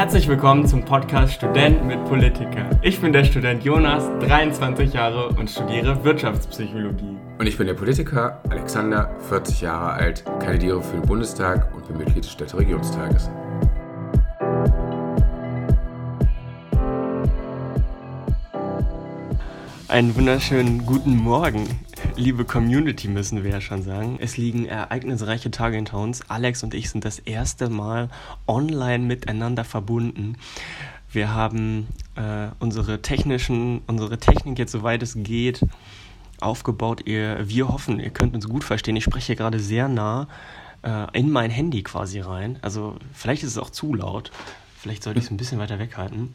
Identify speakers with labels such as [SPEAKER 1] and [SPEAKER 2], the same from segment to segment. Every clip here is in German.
[SPEAKER 1] Herzlich willkommen zum Podcast Student mit Politiker. Ich bin der Student Jonas, 23 Jahre und studiere Wirtschaftspsychologie.
[SPEAKER 2] Und ich bin der Politiker Alexander, 40 Jahre alt, kandidiere für den Bundestag und bin Mitglied des Städteregionstages.
[SPEAKER 1] Einen wunderschönen guten Morgen, liebe Community, müssen wir ja schon sagen. Es liegen ereignisreiche Tage hinter uns. Alex und ich sind das erste Mal online miteinander verbunden. Wir haben äh, unsere technischen, unsere Technik jetzt soweit es geht aufgebaut. Ihr, wir hoffen, ihr könnt uns gut verstehen. Ich spreche gerade sehr nah äh, in mein Handy quasi rein. Also vielleicht ist es auch zu laut. Vielleicht sollte ich es ein bisschen weiter weghalten.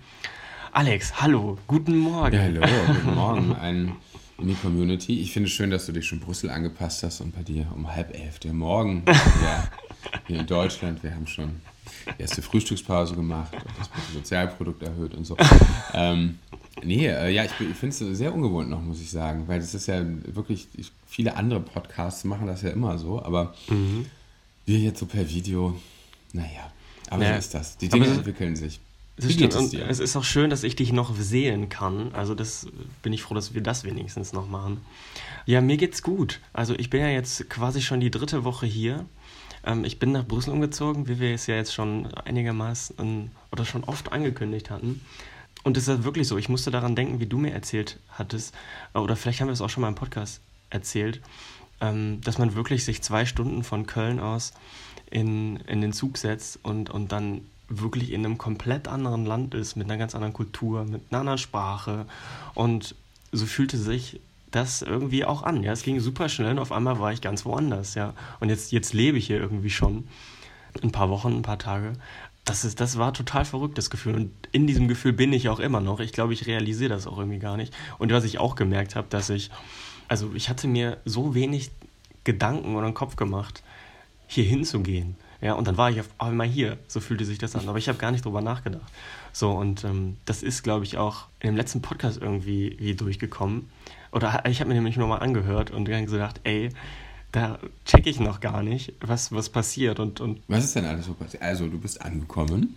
[SPEAKER 1] Alex, hallo, guten Morgen.
[SPEAKER 2] Ja, hallo, guten Morgen ein, in die Community. Ich finde es schön, dass du dich schon Brüssel angepasst hast und bei dir um halb elf der Morgen. ja, hier in Deutschland, wir haben schon die erste Frühstückspause gemacht und das Sozialprodukt erhöht und so. ähm, nee, äh, ja, ich, ich finde es sehr ungewohnt noch, muss ich sagen, weil das ist ja wirklich, ich, viele andere Podcasts machen das ja immer so, aber mhm. wir jetzt so per Video, naja, aber ja. so ist das. Die Dinge entwickeln sich.
[SPEAKER 1] Das stimmt. Und es ist auch schön, dass ich dich noch sehen kann. Also das bin ich froh, dass wir das wenigstens noch machen. Ja, mir geht's gut. Also ich bin ja jetzt quasi schon die dritte Woche hier. Ähm, ich bin nach Brüssel umgezogen, wie wir es ja jetzt schon einigermaßen oder schon oft angekündigt hatten. Und es ist wirklich so, ich musste daran denken, wie du mir erzählt hattest, oder vielleicht haben wir es auch schon mal im Podcast erzählt, ähm, dass man wirklich sich zwei Stunden von Köln aus in, in den Zug setzt und, und dann wirklich in einem komplett anderen Land ist, mit einer ganz anderen Kultur, mit einer anderen Sprache. Und so fühlte sich das irgendwie auch an. Ja, es ging super schnell und auf einmal war ich ganz woanders. Ja, und jetzt, jetzt lebe ich hier irgendwie schon ein paar Wochen, ein paar Tage. Das, ist, das war total verrückt, das Gefühl. Und in diesem Gefühl bin ich auch immer noch. Ich glaube, ich realisiere das auch irgendwie gar nicht. Und was ich auch gemerkt habe, dass ich, also ich hatte mir so wenig Gedanken oder einen Kopf gemacht, hier hinzugehen. Ja, und dann war ich auf einmal hier. So fühlte sich das an. Aber ich habe gar nicht drüber nachgedacht. So, und ähm, das ist, glaube ich, auch in dem letzten Podcast irgendwie wie durchgekommen. Oder ich habe mir nämlich nochmal angehört und dann gedacht, ey, da checke ich noch gar nicht, was, was passiert. Und, und
[SPEAKER 2] was ist denn alles so passiert? Also, du bist angekommen.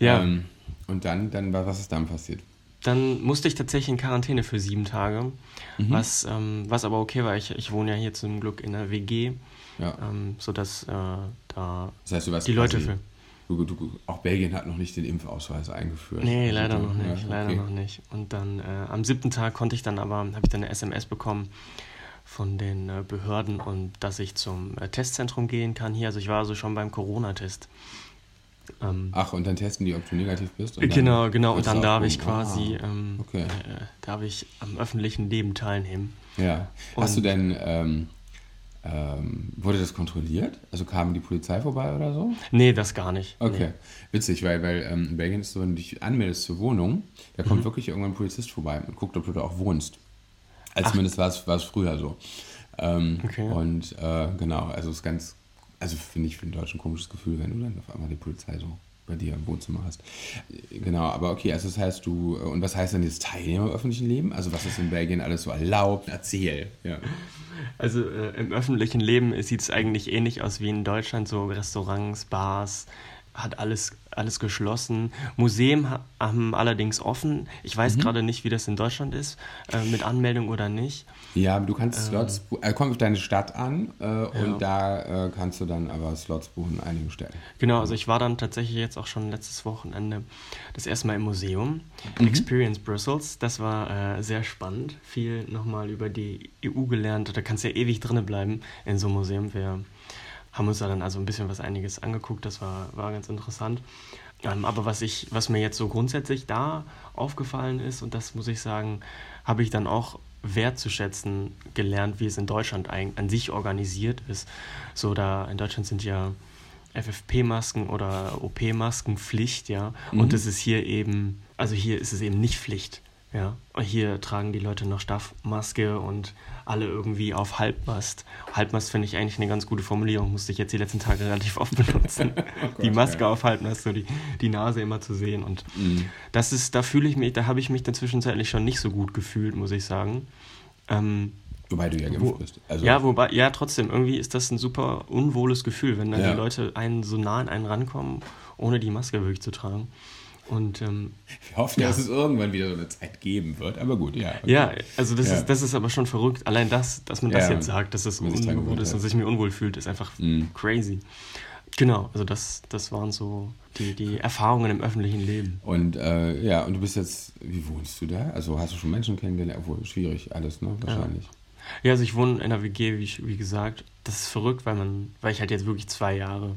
[SPEAKER 2] Ja. Ähm, und dann, dann, was ist dann passiert?
[SPEAKER 1] Dann musste ich tatsächlich in Quarantäne für sieben Tage, mhm. was, ähm, was aber okay war. Ich, ich wohne ja hier zum Glück in der WG ja. Ähm, sodass äh, da
[SPEAKER 2] das heißt,
[SPEAKER 1] die Leute für.
[SPEAKER 2] Du, du, auch Belgien hat noch nicht den Impfausweis eingeführt.
[SPEAKER 1] Nee, leider noch nicht, ja, leider okay. noch nicht. Und dann äh, am siebten Tag konnte ich dann aber, habe ich dann eine SMS bekommen von den äh, Behörden und dass ich zum äh, Testzentrum gehen kann hier. Also ich war also schon beim Corona-Test.
[SPEAKER 2] Ähm, Ach, und dann testen die, ob du negativ bist?
[SPEAKER 1] genau, genau. Und dann darf ich quasi, ah, ähm, okay. äh, darf ich am öffentlichen Leben teilnehmen.
[SPEAKER 2] Ja. Hast und, du denn ähm, ähm, wurde das kontrolliert? Also kam die Polizei vorbei oder so?
[SPEAKER 1] Nee, das gar nicht.
[SPEAKER 2] Okay, nee. witzig, weil, weil ähm, in Belgien ist so, wenn du dich anmeldest zur Wohnung, da kommt mhm. wirklich irgendwann ein Polizist vorbei und guckt, ob du da auch wohnst. Also Ach. zumindest war es, war es früher so. Ähm, okay. Und äh, genau, also es ist ganz, also finde ich für den Deutschen ein komisches Gefühl, wenn du dann auf einmal die Polizei so bei dir im Wohnzimmer hast. Genau, aber okay, also das heißt du, und was heißt denn jetzt Teilnehmer im öffentlichen Leben? Also was ist in Belgien alles so erlaubt? Erzähl. Ja.
[SPEAKER 1] Also äh, im öffentlichen Leben sieht es eigentlich ähnlich aus wie in Deutschland, so Restaurants, Bars, hat alles, alles geschlossen. Museen haben allerdings offen. Ich weiß mhm. gerade nicht, wie das in Deutschland ist, äh, mit Anmeldung oder nicht.
[SPEAKER 2] Ja, du kannst ähm, Slots, äh, kommt auf deine Stadt an äh, ja. und da äh, kannst du dann aber Slots buchen in einigen Stellen.
[SPEAKER 1] Genau, also ich war dann tatsächlich jetzt auch schon letztes Wochenende das erste Mal im Museum. Mhm. Experience Brussels, das war äh, sehr spannend. Viel nochmal über die EU gelernt. Da kannst du ja ewig drinnen bleiben in so einem Museum. Wir haben uns da dann also ein bisschen was einiges angeguckt, das war, war ganz interessant. Ähm, aber was, ich, was mir jetzt so grundsätzlich da aufgefallen ist, und das muss ich sagen, habe ich dann auch wertzuschätzen gelernt, wie es in Deutschland ein, an sich organisiert ist. So, da in Deutschland sind ja FFP-Masken oder OP-Masken Pflicht, ja. Mhm. Und es ist hier eben, also hier ist es eben nicht Pflicht. Ja, hier tragen die Leute noch Staffmaske und alle irgendwie auf Halbmast. Halbmast finde ich eigentlich eine ganz gute Formulierung, musste ich jetzt die letzten Tage relativ oft benutzen. oh Gott, die Maske ja. auf Halbmast, so die, die Nase immer zu sehen. Und mhm. das ist, da fühle ich mich, da habe ich mich dann zwischenzeitlich schon nicht so gut gefühlt, muss ich sagen. Ähm,
[SPEAKER 2] Wobei du ja geimpft
[SPEAKER 1] wo,
[SPEAKER 2] bist.
[SPEAKER 1] Also ja, wobei, ja, trotzdem, irgendwie ist das ein super unwohles Gefühl, wenn dann ja. die Leute einen so nah an einen rankommen, ohne die Maske wirklich zu tragen. Und ähm,
[SPEAKER 2] wir hoffen, ja. dass es irgendwann wieder so eine Zeit geben wird, aber gut, ja.
[SPEAKER 1] Okay. Ja, also das, ja. Ist, das ist aber schon verrückt. Allein das, dass man das ja, jetzt sagt, dass es unwohl ist und sich mir unwohl fühlt, ist einfach mhm. crazy. Genau, also das, das waren so die, die Erfahrungen im öffentlichen Leben.
[SPEAKER 2] Und äh, ja, und du bist jetzt, wie wohnst du da? Also hast du schon Menschen kennengelernt? Obwohl, schwierig alles, ne? Wahrscheinlich.
[SPEAKER 1] Ja, also ich wohne in einer WG, wie, wie gesagt. Das ist verrückt, weil man, weil ich halt jetzt wirklich zwei Jahre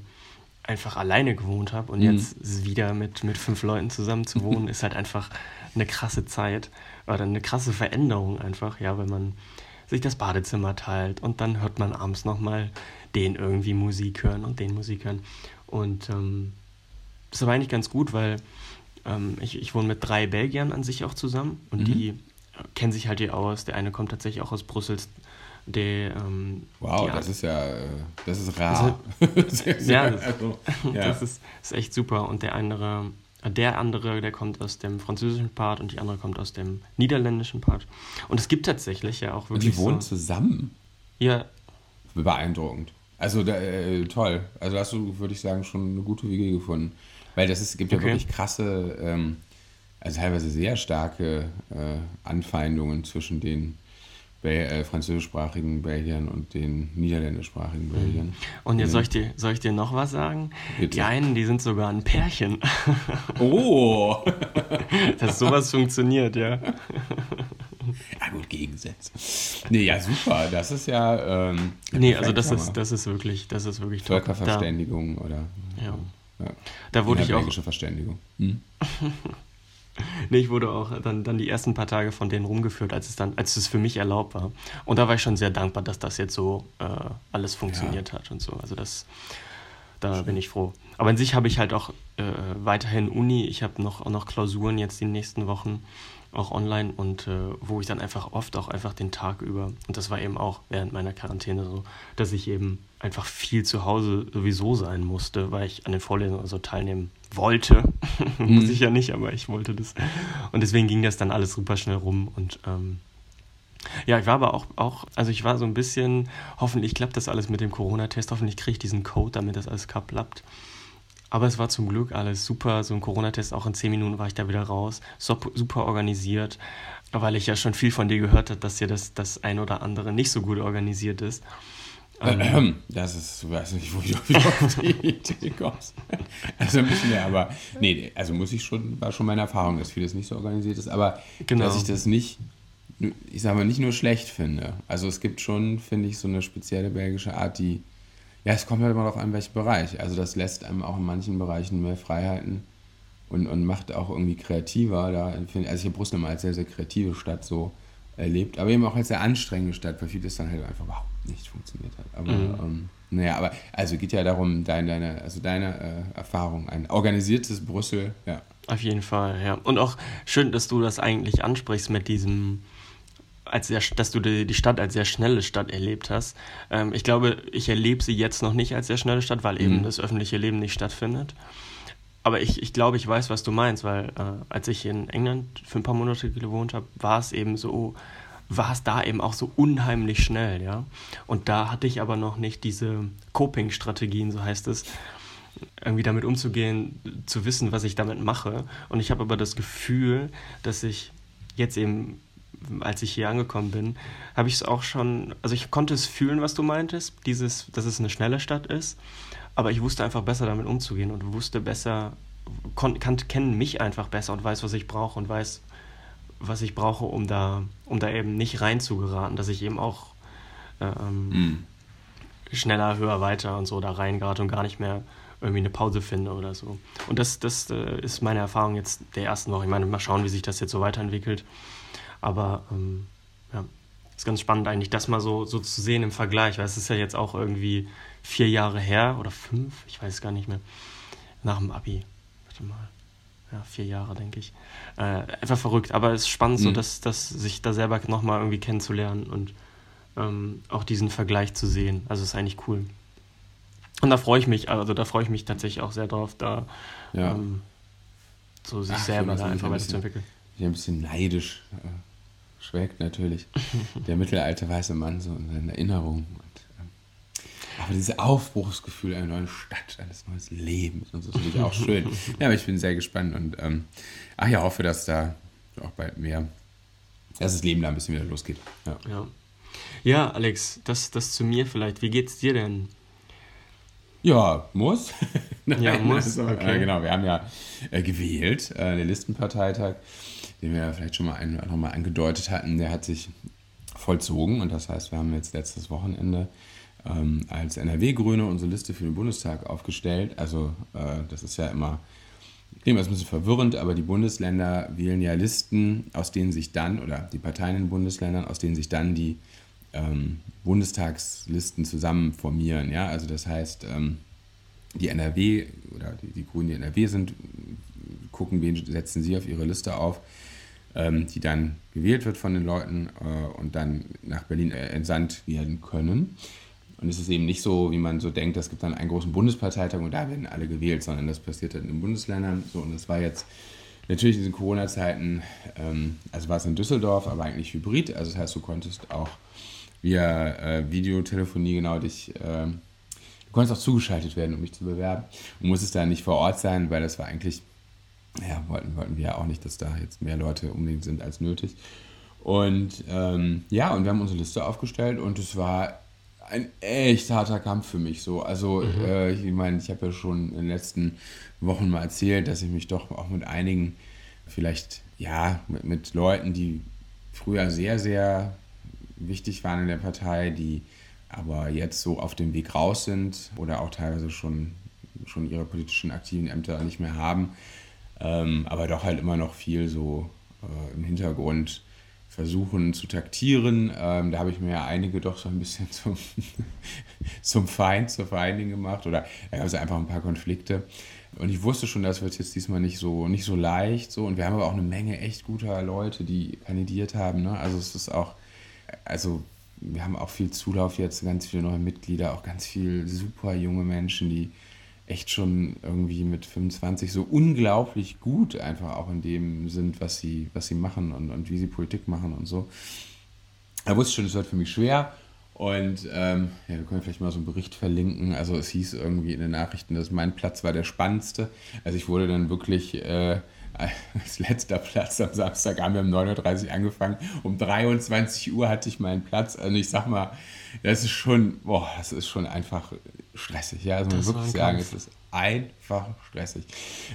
[SPEAKER 1] einfach alleine gewohnt habe und mhm. jetzt wieder mit, mit fünf Leuten zusammen zu wohnen, ist halt einfach eine krasse Zeit oder eine krasse Veränderung einfach, ja, wenn man sich das Badezimmer teilt und dann hört man abends nochmal den irgendwie Musik hören und den Musik hören. Und ähm, das ist aber eigentlich ganz gut, weil ähm, ich, ich wohne mit drei Belgiern an sich auch zusammen und mhm. die kennen sich halt hier aus. Der eine kommt tatsächlich auch aus Brüssel, der, ähm,
[SPEAKER 2] wow, das ist ja, das ist rar. Also,
[SPEAKER 1] ja, das, also, ja. das ist, ist, echt super. Und der andere, der andere, der kommt aus dem französischen Part und die andere kommt aus dem niederländischen Part. Und es gibt tatsächlich ja auch
[SPEAKER 2] wirklich. Und die wohnen so, zusammen?
[SPEAKER 1] Ja.
[SPEAKER 2] Beeindruckend. Also äh, toll. Also hast du, würde ich sagen, schon eine gute Wege gefunden. Weil das ist, gibt ja okay. wirklich krasse, ähm, also teilweise sehr starke äh, Anfeindungen zwischen den äh, französischsprachigen Belgiern und den niederländischsprachigen Belgiern.
[SPEAKER 1] Und jetzt soll ich, dir, soll ich dir noch was sagen? Bitte. Die einen, die sind sogar ein Pärchen.
[SPEAKER 2] Oh!
[SPEAKER 1] Dass sowas funktioniert, ja.
[SPEAKER 2] Ja gut, Gegensatz. Nee, ja, super. Das ist ja. Ähm,
[SPEAKER 1] nee, also das ist, das ist wirklich, das ist wirklich
[SPEAKER 2] Völkerverständigung oder.
[SPEAKER 1] Ja. ja. Da wurde ich auch.
[SPEAKER 2] Verständigung. Hm?
[SPEAKER 1] nee, ich wurde auch dann, dann die ersten paar Tage von denen rumgeführt, als es dann, als es für mich erlaubt war. Und da war ich schon sehr dankbar, dass das jetzt so äh, alles funktioniert ja. hat und so. Also das, da Schön. bin ich froh. Aber an sich habe ich halt auch äh, weiterhin Uni. Ich habe noch, noch Klausuren jetzt die nächsten Wochen auch online und äh, wo ich dann einfach oft auch einfach den Tag über, und das war eben auch während meiner Quarantäne so, dass ich eben einfach viel zu Hause sowieso sein musste, weil ich an den Vorlesungen also teilnehmen wollte. Mhm. Muss ich ja nicht, aber ich wollte das. Und deswegen ging das dann alles super schnell rum. Und ähm, ja, ich war aber auch, auch, also ich war so ein bisschen, hoffentlich klappt das alles mit dem Corona-Test, hoffentlich kriege ich diesen Code, damit das alles klappt. Aber es war zum Glück alles super, so ein Corona-Test, auch in zehn Minuten war ich da wieder raus, super organisiert, weil ich ja schon viel von dir gehört habe, dass dir das, das ein oder andere nicht so gut organisiert ist.
[SPEAKER 2] Ähm, das ist, ich weiß nicht, wo ich auf die Idee kommst. Also müssen wir aber, nee, also muss ich schon, war schon meine Erfahrung, dass vieles nicht so organisiert ist, aber genau. dass ich das nicht, ich sage mal, nicht nur schlecht finde. Also es gibt schon, finde ich, so eine spezielle belgische Art, die, ja, es kommt halt immer darauf an, welchen Bereich. Also das lässt einem auch in manchen Bereichen mehr Freiheiten und, und macht auch irgendwie kreativer. Da, also ich habe Brüssel mal als sehr, sehr kreative Stadt so erlebt, aber eben auch als sehr anstrengende Stadt, weil vieles dann halt einfach überhaupt nicht funktioniert hat. Aber mhm. ähm, naja, aber also geht ja darum, dein, deine, also deine äh, Erfahrung, ein organisiertes Brüssel, ja.
[SPEAKER 1] Auf jeden Fall, ja. Und auch schön, dass du das eigentlich ansprichst mit diesem, als sehr, dass du die, Stadt als sehr schnelle Stadt erlebt hast. Ähm, ich glaube, ich erlebe sie jetzt noch nicht als sehr schnelle Stadt, weil eben mhm. das öffentliche Leben nicht stattfindet. Aber ich, ich glaube, ich weiß, was du meinst, weil äh, als ich in England für ein paar Monate gewohnt habe, war es eben so, war es da eben auch so unheimlich schnell, ja. Und da hatte ich aber noch nicht diese Coping-Strategien, so heißt es, irgendwie damit umzugehen, zu wissen, was ich damit mache. Und ich habe aber das Gefühl, dass ich jetzt eben, als ich hier angekommen bin, habe ich es auch schon, also ich konnte es fühlen, was du meintest, dieses, dass es eine schnelle Stadt ist. Aber ich wusste einfach besser damit umzugehen und wusste besser, kann, kennen mich einfach besser und weiß, was ich brauche und weiß, was ich brauche, um da, um da eben nicht rein zu geraten, dass ich eben auch ähm, mm. schneller, höher, weiter und so da reingerate und gar nicht mehr irgendwie eine Pause finde oder so. Und das, das äh, ist meine Erfahrung jetzt der ersten Woche. Ich meine, mal schauen, wie sich das jetzt so weiterentwickelt. Aber ähm, ist ganz spannend eigentlich, das mal so, so zu sehen im Vergleich, weil es ist ja jetzt auch irgendwie vier Jahre her oder fünf, ich weiß gar nicht mehr, nach dem Abi. Warte mal. Ja, vier Jahre, denke ich. Äh, einfach verrückt, aber es ist spannend, mhm. so dass, dass sich da selber nochmal irgendwie kennenzulernen und ähm, auch diesen Vergleich zu sehen. Also ist eigentlich cool. Und da freue ich mich, also da freue ich mich tatsächlich auch sehr drauf, da ja. ähm, so sich Ach, selber da einfach weiterzuentwickeln.
[SPEAKER 2] Ich bin ein bisschen neidisch. Schwelgt natürlich der mittelalte weiße Mann so in seinen Erinnerungen aber dieses Aufbruchsgefühl einer neuen Stadt, eines neuen Lebens und so ist natürlich auch schön. Ja, aber ich bin sehr gespannt und ähm, ach ja, hoffe, dass da auch bald mehr, dass das Leben da ein bisschen wieder losgeht. Ja,
[SPEAKER 1] ja. ja Alex, das, das zu mir vielleicht. Wie geht's dir denn?
[SPEAKER 2] Ja, muss.
[SPEAKER 1] Nein, ja, muss. Okay.
[SPEAKER 2] äh, genau, wir haben ja äh, gewählt, äh, den Listenparteitag, den wir ja vielleicht schon mal ein oder mal angedeutet hatten, der hat sich vollzogen und das heißt, wir haben jetzt letztes Wochenende ähm, als NRW-Grüne unsere Liste für den Bundestag aufgestellt. Also äh, das ist ja immer, klingt ein bisschen verwirrend, aber die Bundesländer wählen ja Listen, aus denen sich dann, oder die Parteien in den Bundesländern, aus denen sich dann die ähm, Bundestagslisten zusammen formieren. Ja? Also das heißt, ähm, die NRW oder die, die Grünen, die NRW sind, gucken, wen setzen sie auf ihre Liste auf, die dann gewählt wird von den Leuten äh, und dann nach Berlin äh, entsandt werden können. Und es ist eben nicht so, wie man so denkt, es gibt dann einen großen Bundesparteitag und da werden alle gewählt, sondern das passiert dann in den Bundesländern. So, und das war jetzt natürlich in diesen Corona-Zeiten, ähm, also war es in Düsseldorf, aber eigentlich hybrid. Also das heißt, du konntest auch via äh, Videotelefonie genau dich, äh, du konntest auch zugeschaltet werden, um mich zu bewerben. Du musstest da nicht vor Ort sein, weil das war eigentlich, ja, wollten, wollten wir ja auch nicht, dass da jetzt mehr Leute unbedingt sind als nötig. Und ähm, ja, und wir haben unsere Liste aufgestellt und es war ein echt harter Kampf für mich so. Also mhm. äh, ich meine, ich habe ja schon in den letzten Wochen mal erzählt, dass ich mich doch auch mit einigen, vielleicht ja, mit, mit Leuten, die früher sehr, sehr wichtig waren in der Partei, die aber jetzt so auf dem Weg raus sind oder auch teilweise schon, schon ihre politischen aktiven Ämter nicht mehr haben, ähm, aber doch halt immer noch viel so äh, im Hintergrund versuchen zu taktieren. Ähm, da habe ich mir ja einige doch so ein bisschen zum, zum Feind, zur Feindin gemacht oder da gab es einfach ein paar Konflikte. Und ich wusste schon, das wird jetzt diesmal nicht so, nicht so leicht. So. Und wir haben aber auch eine Menge echt guter Leute, die kandidiert haben. Ne? Also es ist auch, also wir haben auch viel Zulauf jetzt, ganz viele neue Mitglieder, auch ganz viele super junge Menschen, die echt schon irgendwie mit 25 so unglaublich gut einfach auch in dem sind, was sie, was sie machen und, und wie sie Politik machen und so. Da wusste schon, es wird für mich schwer. Und ähm, ja, wir können vielleicht mal so einen Bericht verlinken. Also es hieß irgendwie in den Nachrichten, dass mein Platz war der spannendste. Also ich wurde dann wirklich äh, als letzter Platz am Samstag haben wir um 9.30 Uhr angefangen. Um 23 Uhr hatte ich meinen Platz. Also ich sag mal, das ist schon, boah, das ist schon einfach stressig. Ja, also man muss wirklich sagen, es ist einfach stressig.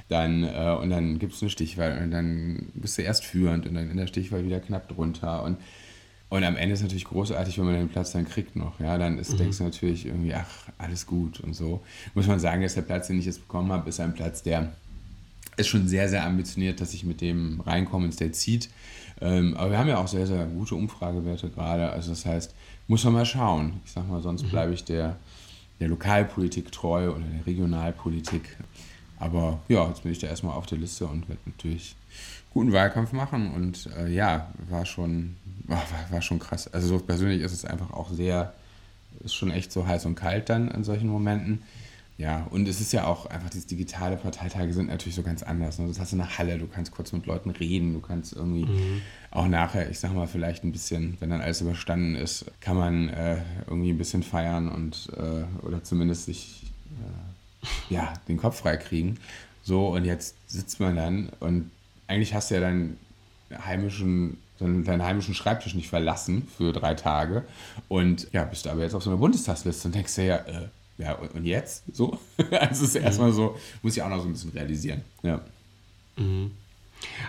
[SPEAKER 2] Dann, äh, und dann gibt es eine Stichwahl und dann bist du erst führend und dann in der Stichwahl wieder knapp drunter. Und, und am Ende ist es natürlich großartig, wenn man den Platz dann kriegt noch. Ja, dann ist, mhm. denkst du natürlich irgendwie, ach, alles gut und so. Muss man sagen, dass der Platz, den ich jetzt bekommen habe, ist ein Platz, der ist schon sehr, sehr ambitioniert, dass ich mit dem reinkomme ins State zieht. Ähm, aber wir haben ja auch sehr, sehr gute Umfragewerte gerade. Also das heißt, muss man mal schauen. Ich sag mal, sonst mhm. bleibe ich der, der Lokalpolitik treu oder der Regionalpolitik. Aber ja, jetzt bin ich da erstmal auf der Liste und werde natürlich guten Wahlkampf machen. Und äh, ja, war schon, war, war schon krass. Also so persönlich ist es einfach auch sehr, ist schon echt so heiß und kalt dann in solchen Momenten. Ja, und es ist ja auch einfach, diese digitale Parteitage sind natürlich so ganz anders. Ne? Das hast du eine Halle, du kannst kurz mit Leuten reden, du kannst irgendwie mhm. auch nachher, ich sag mal, vielleicht ein bisschen, wenn dann alles überstanden ist, kann man äh, irgendwie ein bisschen feiern und äh, oder zumindest sich äh, ja, den Kopf frei kriegen. So, und jetzt sitzt man dann und eigentlich hast du ja deinen heimischen deinen heimischen Schreibtisch nicht verlassen für drei Tage und ja, bist du aber jetzt auf so einer Bundestagsliste und denkst dir ja, äh, ja, und jetzt? So? Also es ist erstmal so, muss ich auch noch so ein bisschen realisieren. Ja.
[SPEAKER 1] Mhm.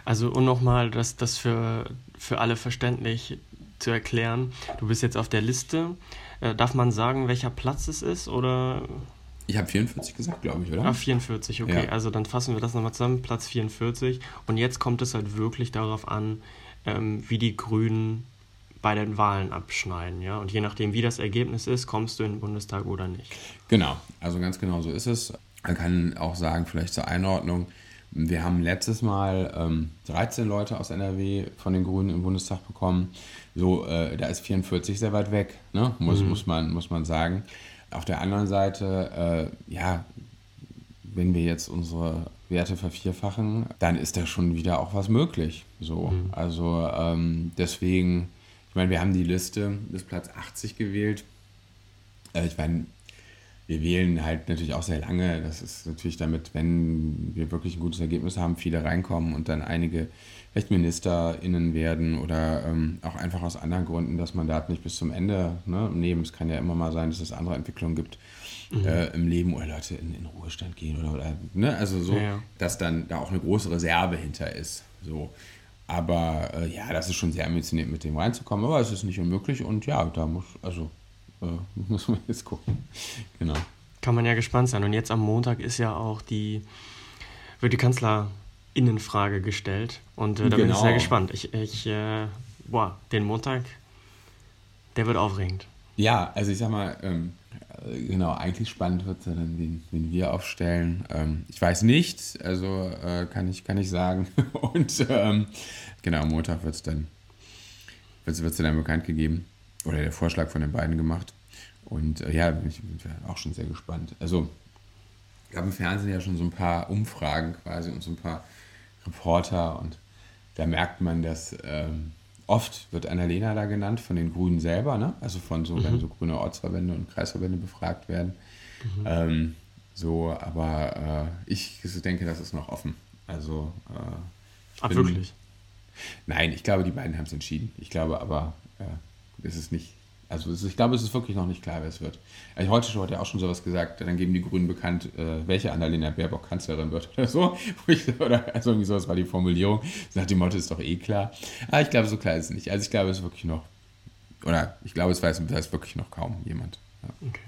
[SPEAKER 1] Also um nochmal das, das für, für alle verständlich zu erklären, du bist jetzt auf der Liste. Äh, darf man sagen, welcher Platz es ist oder?
[SPEAKER 2] Ich habe 44 gesagt, glaube ich, oder?
[SPEAKER 1] Ah, 44, okay. Ja. Also dann fassen wir das nochmal zusammen, Platz 44. Und jetzt kommt es halt wirklich darauf an, ähm, wie die Grünen bei den Wahlen abschneiden. Ja? Und je nachdem, wie das Ergebnis ist, kommst du in den Bundestag oder nicht.
[SPEAKER 2] Genau, also ganz genau so ist es. Man kann auch sagen, vielleicht zur Einordnung, wir haben letztes Mal ähm, 13 Leute aus NRW von den Grünen im Bundestag bekommen. So, äh, da ist 44 sehr weit weg, ne? muss, mhm. muss, man, muss man sagen. Auf der anderen Seite, äh, ja, wenn wir jetzt unsere Werte vervierfachen, dann ist da schon wieder auch was möglich. So, mhm. also ähm, deswegen ich meine, wir haben die Liste bis Platz 80 gewählt. Äh, ich meine, wir wählen halt natürlich auch sehr lange. Das ist natürlich damit, wenn wir wirklich ein gutes Ergebnis haben, viele reinkommen und dann einige vielleicht MinisterInnen werden oder ähm, auch einfach aus anderen Gründen das Mandat nicht bis zum Ende ne, nehmen. Es kann ja immer mal sein, dass es andere Entwicklungen gibt mhm. äh, im Leben oder Leute in, in Ruhestand gehen oder, oder ne, also so, ja, ja. dass dann da auch eine große Reserve hinter ist. So. Aber äh, ja, das ist schon sehr ambitioniert, mit dem reinzukommen, aber es ist nicht unmöglich und ja, da muss, also äh, muss man jetzt gucken. Genau.
[SPEAKER 1] Kann man ja gespannt sein. Und jetzt am Montag ist ja auch die, wird die Kanzlerinnenfrage gestellt. Und äh, da genau. bin ich sehr genau. gespannt. Ich, ich äh, boah, den Montag, der wird aufregend.
[SPEAKER 2] Ja, also ich sag mal, ähm, äh, genau, eigentlich spannend wird es dann, wen, wen wir aufstellen. Ähm, ich weiß nicht, also äh, kann, ich, kann ich sagen. Und ähm, genau, am Montag wird es dann, wird's, dann bekannt gegeben oder der Vorschlag von den beiden gemacht. Und äh, ja, bin ich bin auch schon sehr gespannt. Also, es gab im Fernsehen ja schon so ein paar Umfragen quasi und so ein paar Reporter und da merkt man, dass ähm, oft wird Annalena da genannt von den Grünen selber, ne? also von so, mhm. wenn so grüne Ortsverbände und Kreisverbände befragt werden. Mhm. Ähm, so, aber äh, ich denke, das ist noch offen. Also, äh,
[SPEAKER 1] Ach, bin, wirklich?
[SPEAKER 2] Nein, ich glaube, die beiden haben es entschieden. Ich glaube aber, äh, ist es nicht. Also ist, ich glaube, es ist wirklich noch nicht klar, wer es wird. Also heute schon hat ja auch schon sowas gesagt, dann geben die Grünen bekannt, äh, welche Annalena Baerbock Kanzlerin wird oder so. Ich, oder also irgendwie sowas war die Formulierung. Nach dem Motto ist doch eh klar. Aber ich glaube, so klar ist es nicht. Also ich glaube, es ist wirklich noch, oder ich glaube, es weiß, weiß wirklich noch kaum jemand. Ja. Okay.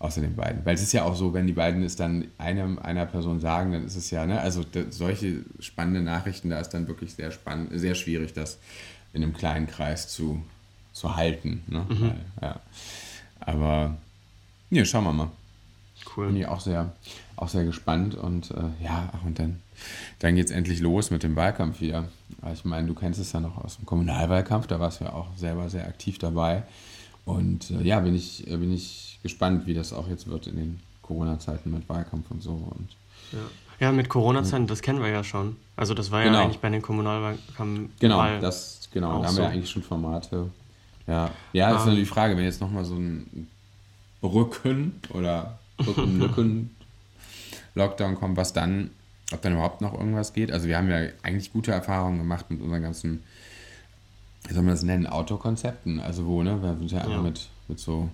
[SPEAKER 2] Außer den beiden. Weil es ist ja auch so, wenn die beiden es dann einem, einer Person sagen, dann ist es ja, ne, also solche spannende Nachrichten, da ist dann wirklich sehr spannend, sehr schwierig, das in einem kleinen Kreis zu, zu halten. Ne? Mhm. Weil, ja. Aber ja, schauen wir mal. Cool. Bin ich auch sehr, auch sehr gespannt und äh, ja, ach, und dann, dann geht es endlich los mit dem Wahlkampf wieder. Ich meine, du kennst es ja noch aus dem Kommunalwahlkampf, da warst du ja auch selber sehr aktiv dabei. Und äh, ja, bin ich, bin ich gespannt, wie das auch jetzt wird in den Corona-Zeiten mit Wahlkampf und so. Und,
[SPEAKER 1] ja. ja mit Corona-Zeiten, das kennen wir ja schon. Also das war ja genau. eigentlich bei den Kommunalwahlkampf.
[SPEAKER 2] Genau, das, genau, da haben so. wir eigentlich schon Formate ja, ja das um, ist natürlich die Frage, wenn jetzt nochmal so ein Brücken oder Brücken-Lücken-Lockdown kommt, was dann, ob dann überhaupt noch irgendwas geht. Also wir haben ja eigentlich gute Erfahrungen gemacht mit unseren ganzen, wie soll man das nennen, Autokonzepten. Also wo, ne, wir sind ja, ja. mit, mit so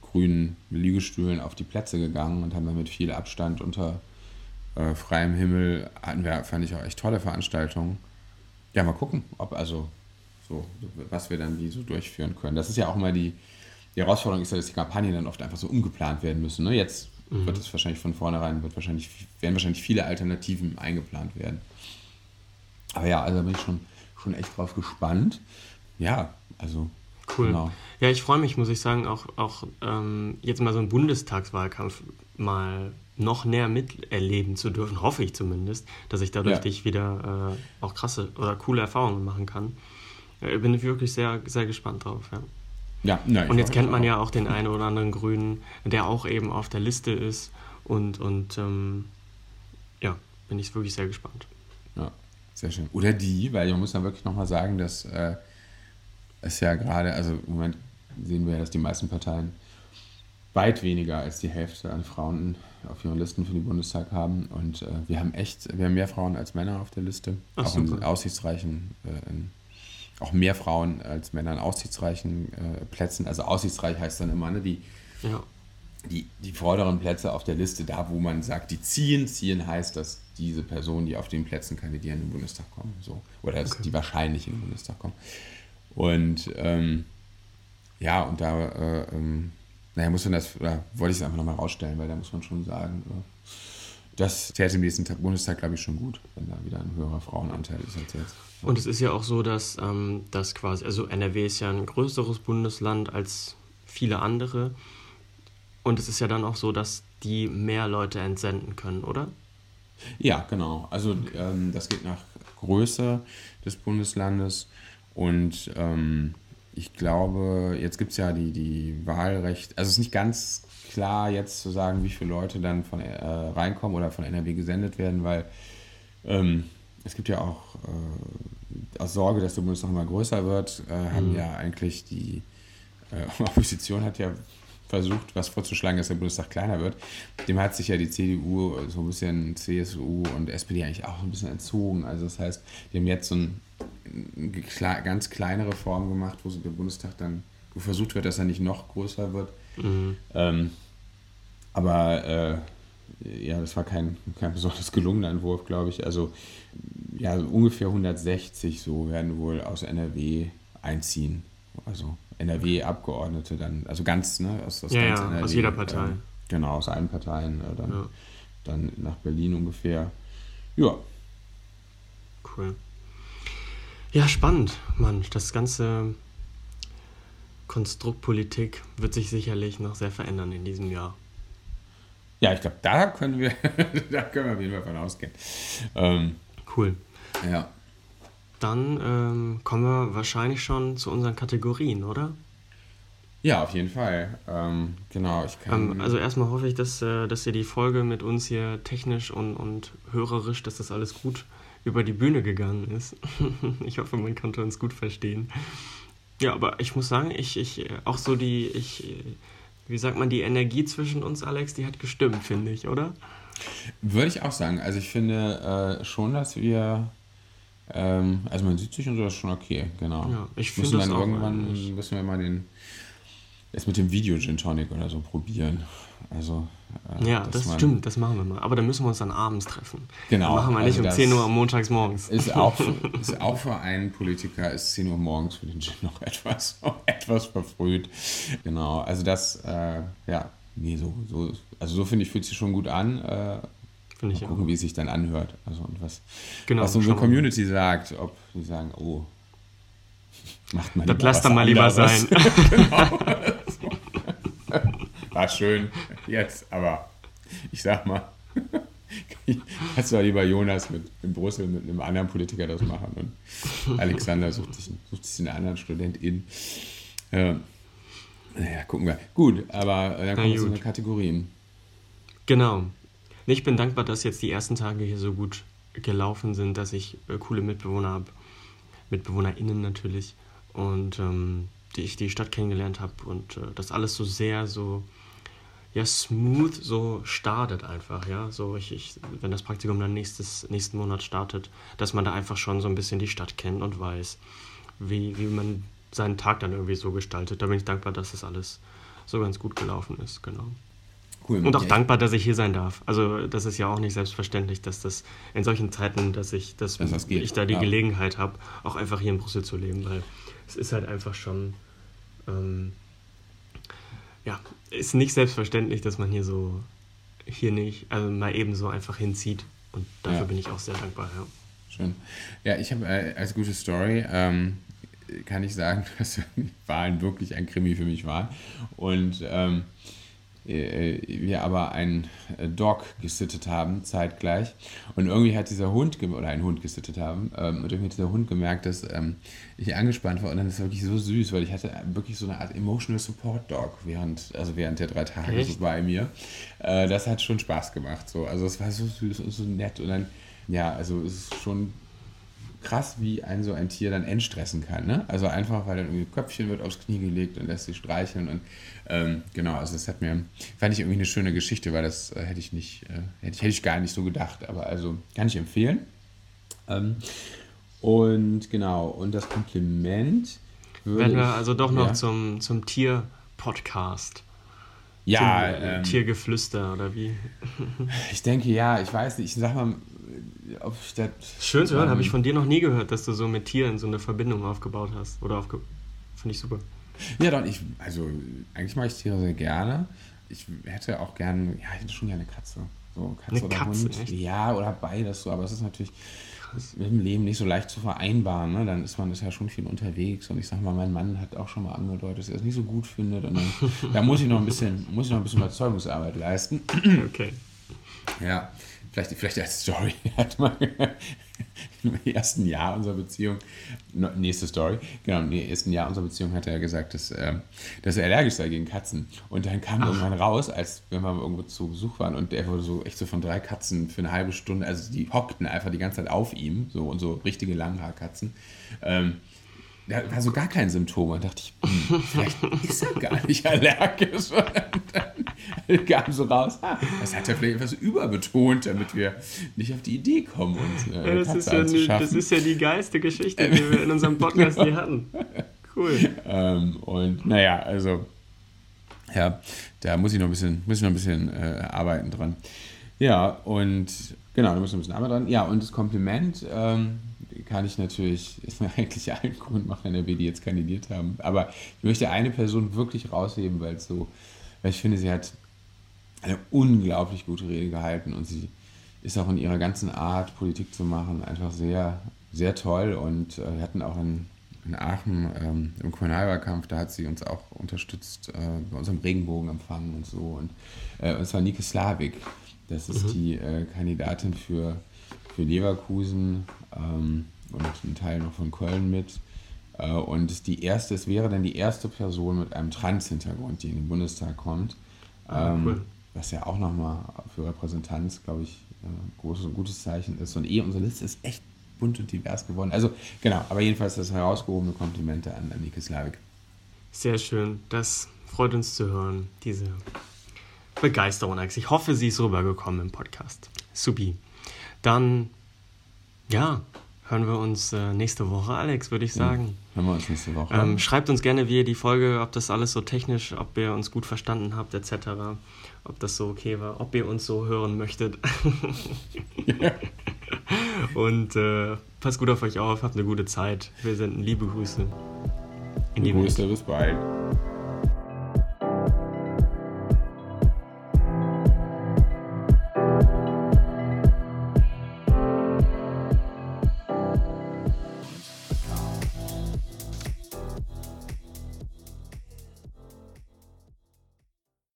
[SPEAKER 2] grünen Liegestühlen auf die Plätze gegangen und haben dann mit viel Abstand unter äh, freiem Himmel, hatten wir, fand ich auch echt tolle Veranstaltungen. Ja, mal gucken, ob also so, was wir dann wie so durchführen können. Das ist ja auch immer die, die Herausforderung, ist ja, dass die Kampagnen dann oft einfach so umgeplant werden müssen. Ne? Jetzt mhm. wird es wahrscheinlich von vornherein, wird wahrscheinlich, werden wahrscheinlich viele Alternativen eingeplant werden. Aber ja, also da bin ich schon, schon echt drauf gespannt. Ja, also.
[SPEAKER 1] Cool. Genau. Ja, ich freue mich, muss ich sagen, auch, auch ähm, jetzt mal so einen Bundestagswahlkampf mal noch näher miterleben zu dürfen, hoffe ich zumindest, dass ich dadurch ja. dich wieder äh, auch krasse oder coole Erfahrungen machen kann. Ja, bin ich wirklich sehr, sehr gespannt drauf. Ja. Ja, na, und jetzt kennt man auch. ja auch den einen oder anderen Grünen, der auch eben auf der Liste ist. Und, und ähm, ja, bin ich wirklich sehr gespannt.
[SPEAKER 2] Ja, sehr schön. Oder die, weil man muss dann wirklich nochmal sagen, dass äh, es ja gerade, also im Moment sehen wir ja, dass die meisten Parteien weit weniger als die Hälfte an Frauen auf ihren Listen für den Bundestag haben. Und äh, wir haben echt, wir haben mehr Frauen als Männer auf der Liste, Ach, auch super. in aussichtsreichen, äh, in auch mehr Frauen als Männer an aussichtsreichen äh, Plätzen. Also aussichtsreich heißt dann immer, ne, die, ja. die, die vorderen Plätze auf der Liste, da wo man sagt, die ziehen. Ziehen heißt, dass diese Personen, die auf den Plätzen kandidieren, in den Bundestag kommen. So. Oder okay. die wahrscheinlich in den Bundestag kommen. Und ähm, ja, und da, äh, ähm, naja, muss man das, oder wollte ich es einfach nochmal rausstellen, weil da muss man schon sagen, das täte im nächsten Bundestag, glaube ich, schon gut, wenn da wieder ein höherer Frauenanteil ist als jetzt.
[SPEAKER 1] Und es ist ja auch so, dass ähm, das quasi, also NRW ist ja ein größeres Bundesland als viele andere. Und es ist ja dann auch so, dass die mehr Leute entsenden können, oder?
[SPEAKER 2] Ja, genau. Also okay. ähm, das geht nach Größe des Bundeslandes. Und ähm, ich glaube, jetzt gibt es ja die, die Wahlrecht, also es ist nicht ganz klar jetzt zu sagen, wie viele Leute dann von äh, reinkommen oder von NRW gesendet werden, weil ähm, es gibt ja auch äh, aus Sorge, dass der Bundestag immer größer wird, äh, haben mhm. ja eigentlich die äh, Opposition hat ja versucht, was vorzuschlagen, dass der Bundestag kleiner wird. Dem hat sich ja die CDU, so ein bisschen CSU und SPD eigentlich auch ein bisschen entzogen. Also das heißt, die haben jetzt so ein, eine ganz kleine Reform gemacht, wo der Bundestag dann wo versucht wird, dass er nicht noch größer wird. Mhm. Ähm, aber äh, ja, das war kein, kein besonders gelungener Entwurf, glaube ich. Also ja, ungefähr 160 so werden wohl aus NRW einziehen. Also NRW-Abgeordnete dann, also ganz, ne, aus, aus,
[SPEAKER 1] ja,
[SPEAKER 2] ganz
[SPEAKER 1] ja, NRW, aus jeder Partei. Äh,
[SPEAKER 2] genau, aus allen Parteien äh, dann, ja. dann nach Berlin ungefähr. Ja.
[SPEAKER 1] Cool. Ja, spannend, Mann. Das ganze Konstrukt Politik wird sich sicherlich noch sehr verändern in diesem Jahr.
[SPEAKER 2] Ja, ich glaube, da können wir, da können wir auf jeden Fall von ausgehen. Ähm,
[SPEAKER 1] cool.
[SPEAKER 2] Ja.
[SPEAKER 1] Dann ähm, kommen wir wahrscheinlich schon zu unseren Kategorien, oder?
[SPEAKER 2] Ja, auf jeden Fall. Ähm, genau, ich kann.
[SPEAKER 1] Ähm, also erstmal hoffe ich, dass, äh, dass ihr die Folge mit uns hier technisch und, und hörerisch, dass das alles gut über die Bühne gegangen ist. ich hoffe, man konnte uns gut verstehen. Ja, aber ich muss sagen, ich, ich auch so die, ich, wie sagt man, die Energie zwischen uns, Alex, die hat gestimmt, finde ich, oder?
[SPEAKER 2] Würde ich auch sagen. Also ich finde äh, schon, dass wir ähm, also man sieht sich und so, das ist schon okay, genau.
[SPEAKER 1] Ja, ich finde das
[SPEAKER 2] dann irgendwann müssen wir mal den es mit dem Video Gin Tonic oder so probieren. Also
[SPEAKER 1] äh, ja, das stimmt, das machen wir mal. Aber dann müssen wir uns dann abends treffen.
[SPEAKER 2] Genau.
[SPEAKER 1] Das machen wir nicht also um 10 Uhr montags morgens.
[SPEAKER 2] Ist auch, für, ist auch für einen Politiker ist 10 Uhr morgens für den Gin noch etwas, etwas verfrüht. Genau. Also das, äh, ja, nee, so, so, also so finde ich, fühlt sich schon gut an. Äh,
[SPEAKER 1] Finde ich
[SPEAKER 2] Mal gucken, auch. wie es sich dann anhört. Also und was,
[SPEAKER 1] genau,
[SPEAKER 2] was unsere Community sagt, ob sie sagen, oh, macht mal
[SPEAKER 1] Das lasst dann mal lieber sein.
[SPEAKER 2] genau. War schön jetzt, aber ich sag mal, kannst du lieber Jonas mit, in Brüssel mit einem anderen Politiker das machen und Alexander sucht sich, sucht sich einen anderen Studentin. Ähm, naja, gucken wir. Gut, aber dann kommen wir zu den Kategorien.
[SPEAKER 1] Genau. Ich bin dankbar, dass jetzt die ersten Tage hier so gut gelaufen sind, dass ich äh, coole Mitbewohner habe, MitbewohnerInnen natürlich, und ähm, die ich die Stadt kennengelernt habe und äh, das alles so sehr so ja smooth so startet einfach, ja, so ich, ich wenn das Praktikum dann nächstes nächsten Monat startet, dass man da einfach schon so ein bisschen die Stadt kennt und weiß, wie, wie man seinen Tag dann irgendwie so gestaltet. Da bin ich dankbar, dass das alles so ganz gut gelaufen ist, genau. Cool, und auch echt. dankbar, dass ich hier sein darf. Also das ist ja auch nicht selbstverständlich, dass das in solchen Zeiten, dass ich, dass, dass das ich da die ja. Gelegenheit habe, auch einfach hier in Brüssel zu leben, weil es ist halt einfach schon, ähm, ja, ist nicht selbstverständlich, dass man hier so, hier nicht, also mal eben so einfach hinzieht. Und dafür ja. bin ich auch sehr dankbar, ja.
[SPEAKER 2] Schön. Ja, ich habe äh, als gute Story, ähm, kann ich sagen, dass Wahlen wirklich ein Krimi für mich waren. Und ähm, äh, wir aber einen äh, Dog gesittet haben, zeitgleich. Und irgendwie hat dieser Hund, oder einen Hund gesittet haben, ähm, und irgendwie hat dieser Hund gemerkt, dass ähm, ich angespannt war. Und dann ist es wirklich so süß, weil ich hatte wirklich so eine Art Emotional Support Dog während, also während der drei Tage so bei mir. Äh, das hat schon Spaß gemacht. So. Also es war so süß und so nett. Und dann, ja, also es ist schon krass, wie ein so ein Tier dann entstressen kann. Ne? Also einfach, weil dann irgendwie Köpfchen wird aufs Knie gelegt und lässt sich streicheln. Und ähm, genau, also das hat mir, fand ich irgendwie eine schöne Geschichte, weil das äh, hätte ich nicht, äh, hätte, ich, hätte ich gar nicht so gedacht. Aber also kann ich empfehlen. Ähm, und genau, und das Kompliment.
[SPEAKER 1] Werden wir also doch noch ja. zum, zum Tier-Podcast.
[SPEAKER 2] Ja,
[SPEAKER 1] ähm, Tiergeflüster oder wie?
[SPEAKER 2] Ich denke ja, ich weiß nicht, ich sag mal, ich das.
[SPEAKER 1] Schön zu hören, ähm, habe ich von dir noch nie gehört, dass du so mit Tieren so eine Verbindung aufgebaut hast. Oder aufge Finde ich super.
[SPEAKER 2] Ja, dann, ich, also eigentlich mache ich Tiere sehr gerne. Ich hätte auch gerne, ja, ich hätte schon gerne eine Katze. So, Katze
[SPEAKER 1] eine
[SPEAKER 2] oder
[SPEAKER 1] Katze,
[SPEAKER 2] Hund.
[SPEAKER 1] Echt?
[SPEAKER 2] Ja, oder beides so, aber es ist natürlich mit dem Leben nicht so leicht zu vereinbaren. Ne? Dann ist man ist ja schon viel unterwegs und ich sag mal, mein Mann hat auch schon mal angedeutet, dass er es nicht so gut findet und dann da muss ich noch ein bisschen, muss ich noch ein bisschen Überzeugungsarbeit leisten.
[SPEAKER 1] Okay.
[SPEAKER 2] Ja, vielleicht, vielleicht als Story hat man im ersten Jahr unserer Beziehung, nächste Story, genau, im ersten Jahr unserer Beziehung hat er gesagt, dass, äh, dass er allergisch sei gegen Katzen. Und dann kam Ach. irgendwann raus, als wenn wir irgendwo zu Besuch waren und er wurde so echt so von drei Katzen für eine halbe Stunde, also die hockten einfach die ganze Zeit auf ihm, so und so richtige Langhaarkatzen. Ähm, der war so gar kein Symptom. Und dachte ich, hm, vielleicht ist er gar nicht allergisch. Und dann kam so raus, ah, das hat er vielleicht etwas überbetont, damit wir nicht auf die Idee kommen, uns
[SPEAKER 1] äh, ja, das, ist ja die, das ist ja die geilste Geschichte, die wir in unserem Podcast hier hatten. Cool.
[SPEAKER 2] Ähm, und naja, also ja, da muss ich noch ein bisschen, muss ich noch ein bisschen äh, arbeiten dran. Ja, und genau, da muss ich ein bisschen arbeiten dran. Ja, und das Kompliment, ähm, kann ich natürlich, ist mir eigentlich allen Grund machen, NRW, die jetzt kandidiert haben. Aber ich möchte eine Person wirklich rausheben, weil so, weil ich finde, sie hat eine unglaublich gute Rede gehalten und sie ist auch in ihrer ganzen Art, Politik zu machen, einfach sehr, sehr toll. Und äh, wir hatten auch in, in Aachen ähm, im Kommunalwahlkampf, da hat sie uns auch unterstützt äh, bei unserem Regenbogenempfang und so. Und äh, es war Nike Slavik. Das ist mhm. die äh, Kandidatin für, für Leverkusen ähm, und ein Teil noch von Köln mit. Äh, und die erste, es wäre dann die erste Person mit einem Trans-Hintergrund, die in den Bundestag kommt. Ah, ähm, cool. Was ja auch nochmal für Repräsentanz, glaube ich, ein äh, großes und gutes Zeichen ist. Und eh, unsere Liste ist echt bunt und divers geworden. Also genau, aber jedenfalls das herausgehobene Komplimente an Annike Slavik.
[SPEAKER 1] Sehr schön, das freut uns zu hören, diese Begeisterung. Ich hoffe, sie ist rübergekommen im Podcast. Supi. Dann ja, hören wir uns äh, nächste Woche, Alex, würde ich sagen. Ja,
[SPEAKER 2] hören wir uns nächste Woche.
[SPEAKER 1] Ähm, schreibt uns gerne, wie ihr die Folge, ob das alles so technisch, ob ihr uns gut verstanden habt, etc. Ob das so okay war, ob ihr uns so hören möchtet. Und äh, passt gut auf euch auf, habt eine gute Zeit. Wir senden liebe Grüße.
[SPEAKER 2] In die Grüße, bis bald.